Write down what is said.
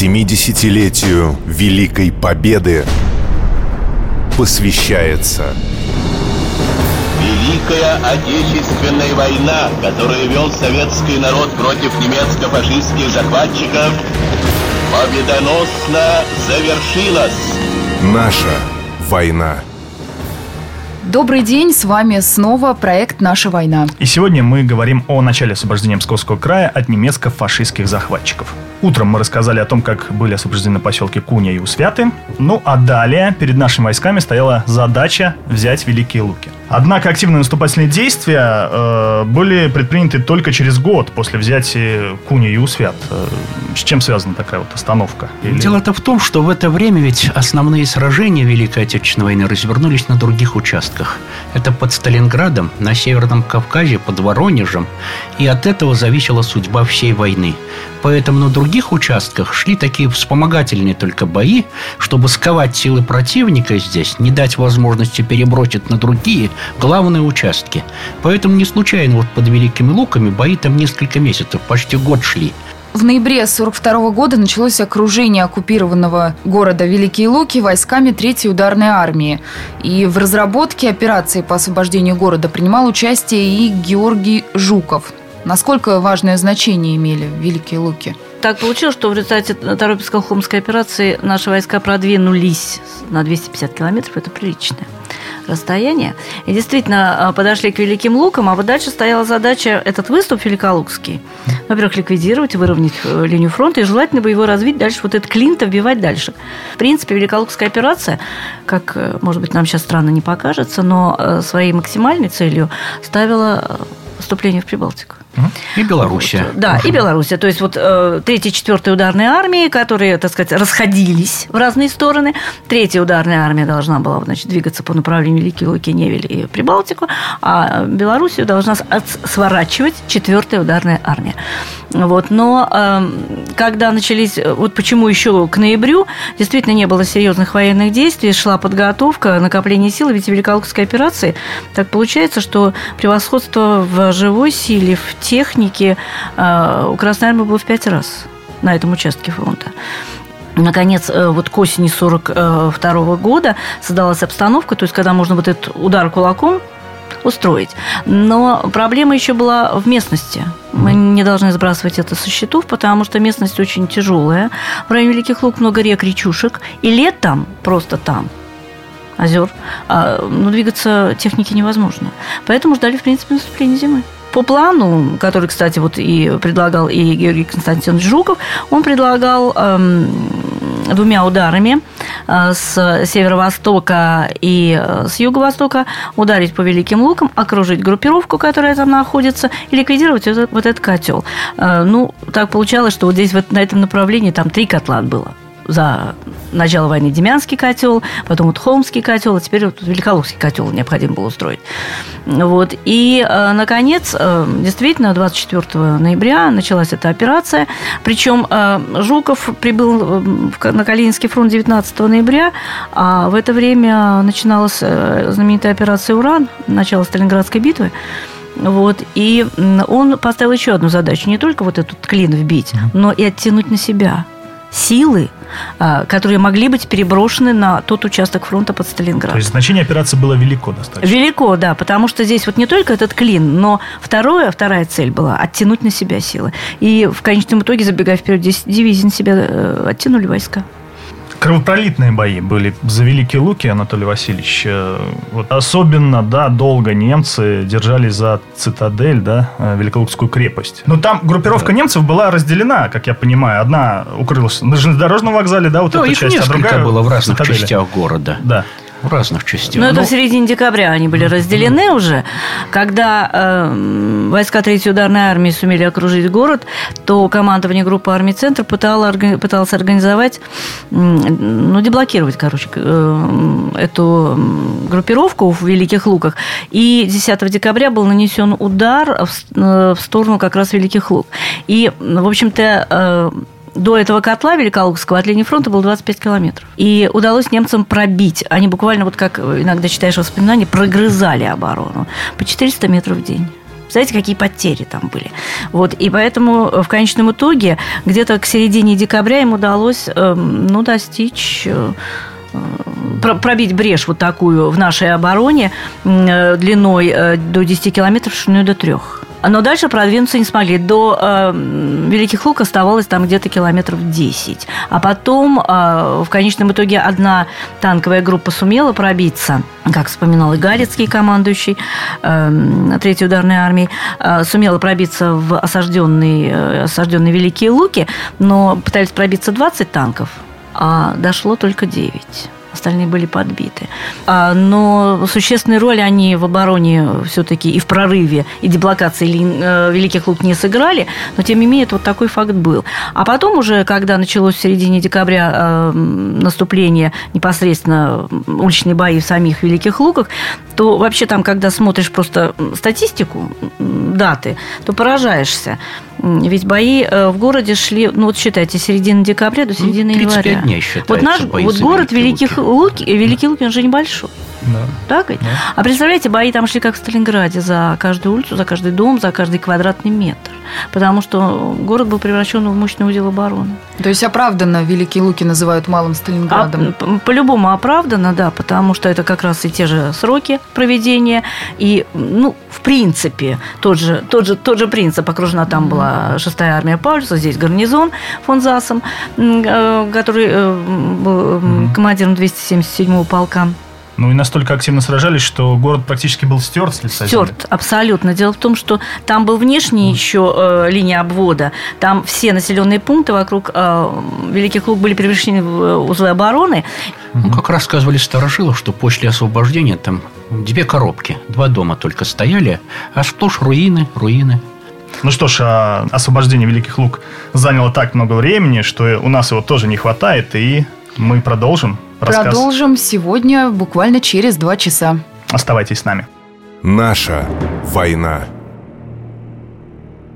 70-летию Великой Победы посвящается Великая Отечественная война, которую вел советский народ против немецко-фашистских захватчиков, победоносно завершилась. Наша война. Добрый день, с вами снова проект «Наша война». И сегодня мы говорим о начале освобождения Псковского края от немецко-фашистских захватчиков. Утром мы рассказали о том, как были освобождены поселки Куня и Усвяты. Ну а далее перед нашими войсками стояла задача взять Великие Луки. Однако активные наступательные действия э, были предприняты только через год после взятия Куни и Усвят. Э, с чем связана такая вот остановка? Или... Дело-то в том, что в это время ведь основные сражения Великой Отечественной войны развернулись на других участках. Это под Сталинградом, на Северном Кавказе, под Воронежем. И от этого зависела судьба всей войны. Поэтому на других участках шли такие вспомогательные только бои, чтобы сковать силы противника здесь, не дать возможности перебросить на другие главные участки. Поэтому не случайно вот под Великими Луками бои там несколько месяцев, почти год шли. В ноябре 1942 года началось окружение оккупированного города Великие Луки войсками Третьей ударной армии. И в разработке операции по освобождению города принимал участие и Георгий Жуков. Насколько важное значение имели Великие Луки? Так получилось, что в результате Второй Псковхомской операции наши войска продвинулись на 250 километров. Это приличное расстояние. И действительно а, подошли к Великим Лукам, а вот дальше стояла задача этот выступ великолукский, во-первых, ликвидировать, выровнять э, линию фронта, и желательно бы его развить дальше, вот этот клинт вбивать дальше. В принципе, Великолукская операция, как, э, может быть, нам сейчас странно не покажется, но э, своей максимальной целью ставила вступление в Прибалтику. И Белоруссия. Вот, да, и Белоруссия. То есть вот э, третья, четвертая ударные армии, которые, так сказать, расходились в разные стороны. Третья ударная армия должна была, значит, двигаться по направлению Великие Луки, Невель и Прибалтику, а Белоруссию должна сворачивать четвертая ударная армия. Вот. Но э, когда начались, вот почему еще к ноябрю действительно не было серьезных военных действий, шла подготовка, накопление сил, ведь в Великолукской операции так получается, что превосходство в живой силе, в технике э, у Красной Армии было в пять раз на этом участке фронта. Наконец, э, вот к осени 1942 года создалась обстановка, то есть когда можно вот этот удар кулаком устроить. Но проблема еще была в местности. Мы не должны сбрасывать это со счетов, потому что местность очень тяжелая. В районе Великих Луг много рек, речушек. И летом, просто там, озер, а, ну, двигаться технике невозможно. Поэтому ждали, в принципе, наступления зимы. По плану, который, кстати, вот и предлагал и Георгий Константинович Жуков, он предлагал эм, двумя ударами э, с северо-востока и э, с юго-востока ударить по Великим Лукам, окружить группировку, которая там находится, и ликвидировать вот, вот этот котел. Э, ну, так получалось, что вот здесь вот на этом направлении там три котла было за начало войны Демянский котел, потом вот Холмский котел, а теперь вот Великолукский котел необходимо было устроить. Вот. И, э, наконец, э, действительно, 24 ноября началась эта операция. Причем э, Жуков прибыл на Калининский фронт 19 ноября, а в это время начиналась знаменитая операция «Уран», начало Сталинградской битвы. Вот. И он поставил еще одну задачу. Не только вот этот клин вбить, но и оттянуть на себя силы, а, которые могли быть переброшены на тот участок фронта под Сталинград. То есть значение операции было велико достаточно? Велико, да, потому что здесь вот не только этот клин, но второе, вторая цель была оттянуть на себя силы. И в конечном итоге, забегая вперед, здесь дивизии на себя э, оттянули войска. Кровопролитные бои были за Великие Луки, Анатолий Васильевич. Э, вот особенно, да, долго немцы держались за цитадель, да, э, Великолукскую крепость. Но там группировка да. немцев была разделена, как я понимаю. Одна укрылась на железнодорожном вокзале, да, вот ну, эта их часть, а другая было в разных цитадели. частях города. Да в разных частях. Но ну, это в середине декабря они были разделены уже. Когда э, войска Третьей ударной армии сумели окружить город, то командование группы армий «Центр» пытало, пыталось организовать, ну, деблокировать, короче, э, эту группировку в Великих Луках. И 10 декабря был нанесен удар в, э, в сторону как раз Великих Лук. И, в общем-то, э, до этого котла Великолукского от линии фронта было 25 километров. И удалось немцам пробить. Они буквально, вот как иногда читаешь воспоминания, прогрызали оборону по 400 метров в день. Представляете, какие потери там были. Вот, и поэтому в конечном итоге где-то к середине декабря им удалось эм, ну, достичь э, пробить брешь вот такую в нашей обороне длиной до 10 километров, шириной до 3. Но дальше продвинуться не смогли. До э, Великих Лук оставалось там где-то километров 10. А потом э, в конечном итоге одна танковая группа сумела пробиться, как вспоминал и Галицкий, командующий э, Третьей ударной армии, э, сумела пробиться в осажденные, э, осажденные Великие Луки, но пытались пробиться 20 танков, а дошло только 9 остальные были подбиты. А, но существенную роль они в обороне все-таки и в прорыве, и деблокации э, Великих Лук не сыграли, но тем не менее вот такой факт был. А потом уже, когда началось в середине декабря э, наступление непосредственно уличные бои в самих Великих Луках, то вообще там, когда смотришь просто статистику, даты, то поражаешься. Ведь бои э, в городе шли, ну вот считайте, середины декабря до середины ну, января. дней вот наш вот город Великих Луки, Великий Луки, он же небольшой. Да. Так ведь? Да. А представляете, бои там шли как в Сталинграде, за каждую улицу, за каждый дом, за каждый квадратный метр. Потому что город был превращен в мощный удел обороны. То есть оправданно Великие Луки называют малым Сталинградом? А, по-любому оправданно, да, потому что это как раз и те же сроки проведения. И, ну, в принципе, тот же, тот же, тот же принцип. Окружена там была шестая армия Паулюса, здесь гарнизон фон Засом, э, который э, был командиром 277-го полка. Ну и настолько активно сражались, что город практически был стерт с лица Стерт, земли. абсолютно. Дело в том, что там был внешний mm. еще э, линия обвода. Там все населенные пункты вокруг э, Великих Луг были превращены в э, узлы обороны. Ну, как рассказывали старожилы, что после освобождения там две коробки, два дома только стояли, а сплошь руины, руины. Ну что ж, а освобождение Великих Луг заняло так много времени, что у нас его тоже не хватает, и мы продолжим рассказ. Продолжим сегодня буквально через два часа. Оставайтесь с нами. Наша война.